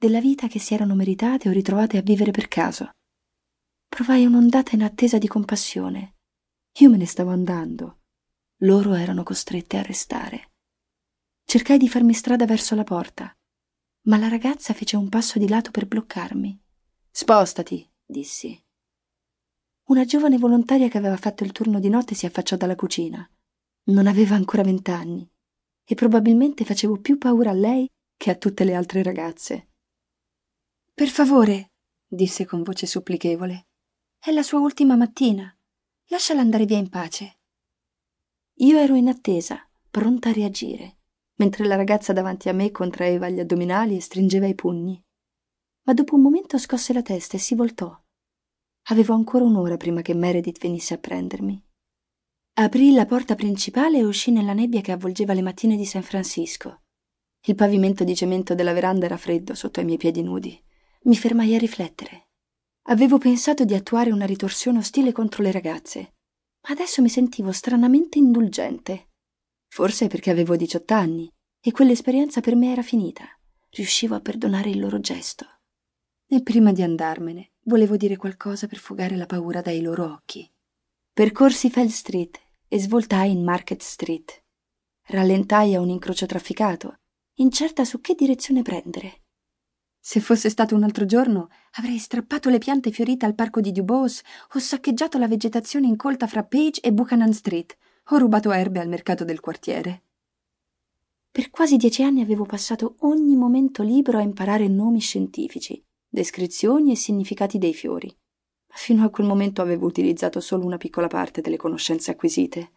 della vita che si erano meritate o ritrovate a vivere per caso. Provai un'ondata inattesa di compassione. Io me ne stavo andando. Loro erano costrette a restare. Cercai di farmi strada verso la porta, ma la ragazza fece un passo di lato per bloccarmi. Spostati, dissi. Una giovane volontaria che aveva fatto il turno di notte si affacciò dalla cucina. Non aveva ancora vent'anni e probabilmente facevo più paura a lei che a tutte le altre ragazze. Per favore, disse con voce supplichevole, è la sua ultima mattina. Lasciala andare via in pace. Io ero in attesa, pronta a reagire, mentre la ragazza davanti a me contraeva gli addominali e stringeva i pugni. Ma dopo un momento scosse la testa e si voltò. Avevo ancora un'ora prima che Meredith venisse a prendermi. Aprì la porta principale e uscì nella nebbia che avvolgeva le mattine di San Francisco. Il pavimento di cemento della veranda era freddo sotto i miei piedi nudi. Mi fermai a riflettere. Avevo pensato di attuare una ritorsione ostile contro le ragazze, ma adesso mi sentivo stranamente indulgente. Forse perché avevo 18 anni e quell'esperienza per me era finita. Riuscivo a perdonare il loro gesto. E prima di andarmene, volevo dire qualcosa per fugare la paura dai loro occhi. Percorsi Fell Street e svoltai in Market Street. Rallentai a un incrocio trafficato, incerta su che direzione prendere. Se fosse stato un altro giorno, avrei strappato le piante fiorite al parco di Dubose o saccheggiato la vegetazione incolta fra Page e Buchanan Street o rubato erbe al mercato del quartiere. Per quasi dieci anni avevo passato ogni momento libero a imparare nomi scientifici, descrizioni e significati dei fiori. Ma fino a quel momento avevo utilizzato solo una piccola parte delle conoscenze acquisite.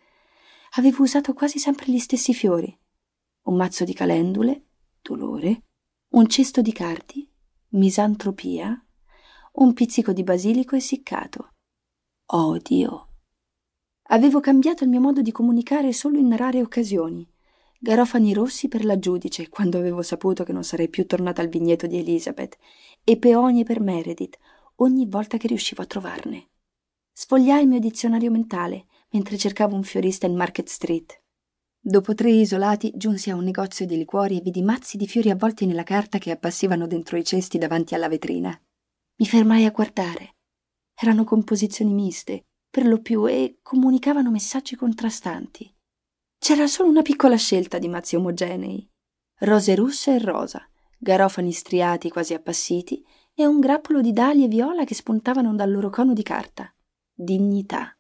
Avevo usato quasi sempre gli stessi fiori. Un mazzo di calendule, dolore, un cesto di cardi, misantropia, un pizzico di basilico essiccato. Odio. Avevo cambiato il mio modo di comunicare solo in rare occasioni. Garofani rossi per la giudice, quando avevo saputo che non sarei più tornata al vigneto di Elizabeth, e peonie per Meredith, ogni volta che riuscivo a trovarne. Sfogliai il mio dizionario mentale mentre cercavo un fiorista in Market Street. Dopo tre isolati giunsi a un negozio di liquori e vidi mazzi di fiori avvolti nella carta che appassivano dentro i cesti davanti alla vetrina. Mi fermai a guardare. Erano composizioni miste, per lo più, e comunicavano messaggi contrastanti. C'era solo una piccola scelta di mazzi omogenei. Rose russe e rosa, garofani striati quasi appassiti e un grappolo di dali e viola che spuntavano dal loro cono di carta. Dignità.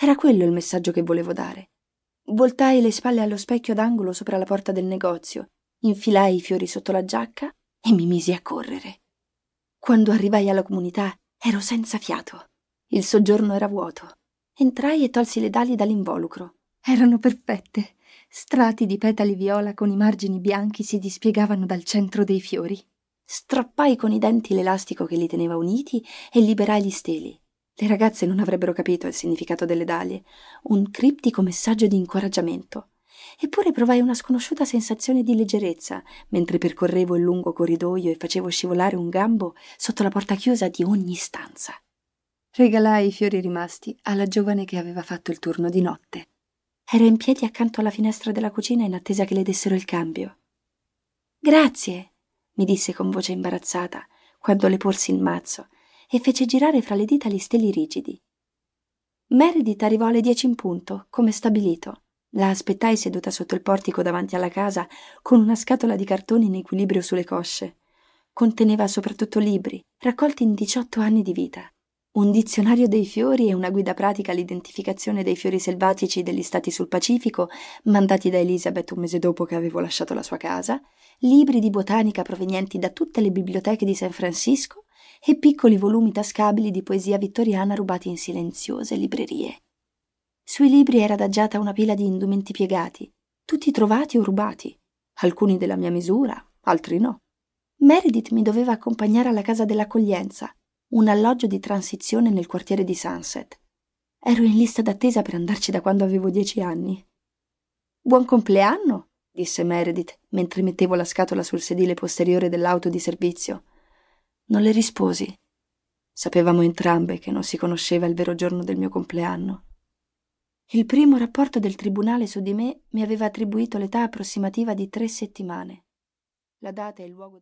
Era quello il messaggio che volevo dare. Voltai le spalle allo specchio d'angolo sopra la porta del negozio, infilai i fiori sotto la giacca e mi misi a correre. Quando arrivai alla comunità ero senza fiato. Il soggiorno era vuoto. Entrai e tolsi le dali dall'involucro. Erano perfette. Strati di petali viola con i margini bianchi si dispiegavano dal centro dei fiori. Strappai con i denti l'elastico che li teneva uniti e liberai gli steli. Le ragazze non avrebbero capito il significato delle dalie, un criptico messaggio di incoraggiamento. Eppure provai una sconosciuta sensazione di leggerezza mentre percorrevo il lungo corridoio e facevo scivolare un gambo sotto la porta chiusa di ogni stanza. Regalai i fiori rimasti alla giovane che aveva fatto il turno di notte. Era in piedi accanto alla finestra della cucina in attesa che le dessero il cambio. Grazie, mi disse con voce imbarazzata quando le porsi il mazzo e fece girare fra le dita gli steli rigidi. Meredith arrivò alle dieci in punto, come stabilito. La aspettai seduta sotto il portico davanti alla casa, con una scatola di cartoni in equilibrio sulle cosce. Conteneva soprattutto libri, raccolti in diciotto anni di vita. Un dizionario dei fiori e una guida pratica all'identificazione dei fiori selvatici degli stati sul Pacifico, mandati da Elizabeth un mese dopo che avevo lasciato la sua casa, libri di botanica provenienti da tutte le biblioteche di San Francisco e piccoli volumi tascabili di poesia vittoriana rubati in silenziose librerie. Sui libri era adagiata una pila di indumenti piegati, tutti trovati o rubati, alcuni della mia misura, altri no. Meredith mi doveva accompagnare alla casa dell'accoglienza, un alloggio di transizione nel quartiere di Sunset. Ero in lista d'attesa per andarci da quando avevo dieci anni. Buon compleanno, disse Meredith mentre mettevo la scatola sul sedile posteriore dell'auto di servizio. Non le risposi. Sapevamo entrambe che non si conosceva il vero giorno del mio compleanno. Il primo rapporto del tribunale su di me mi aveva attribuito l'età approssimativa di tre settimane. La data e il luogo del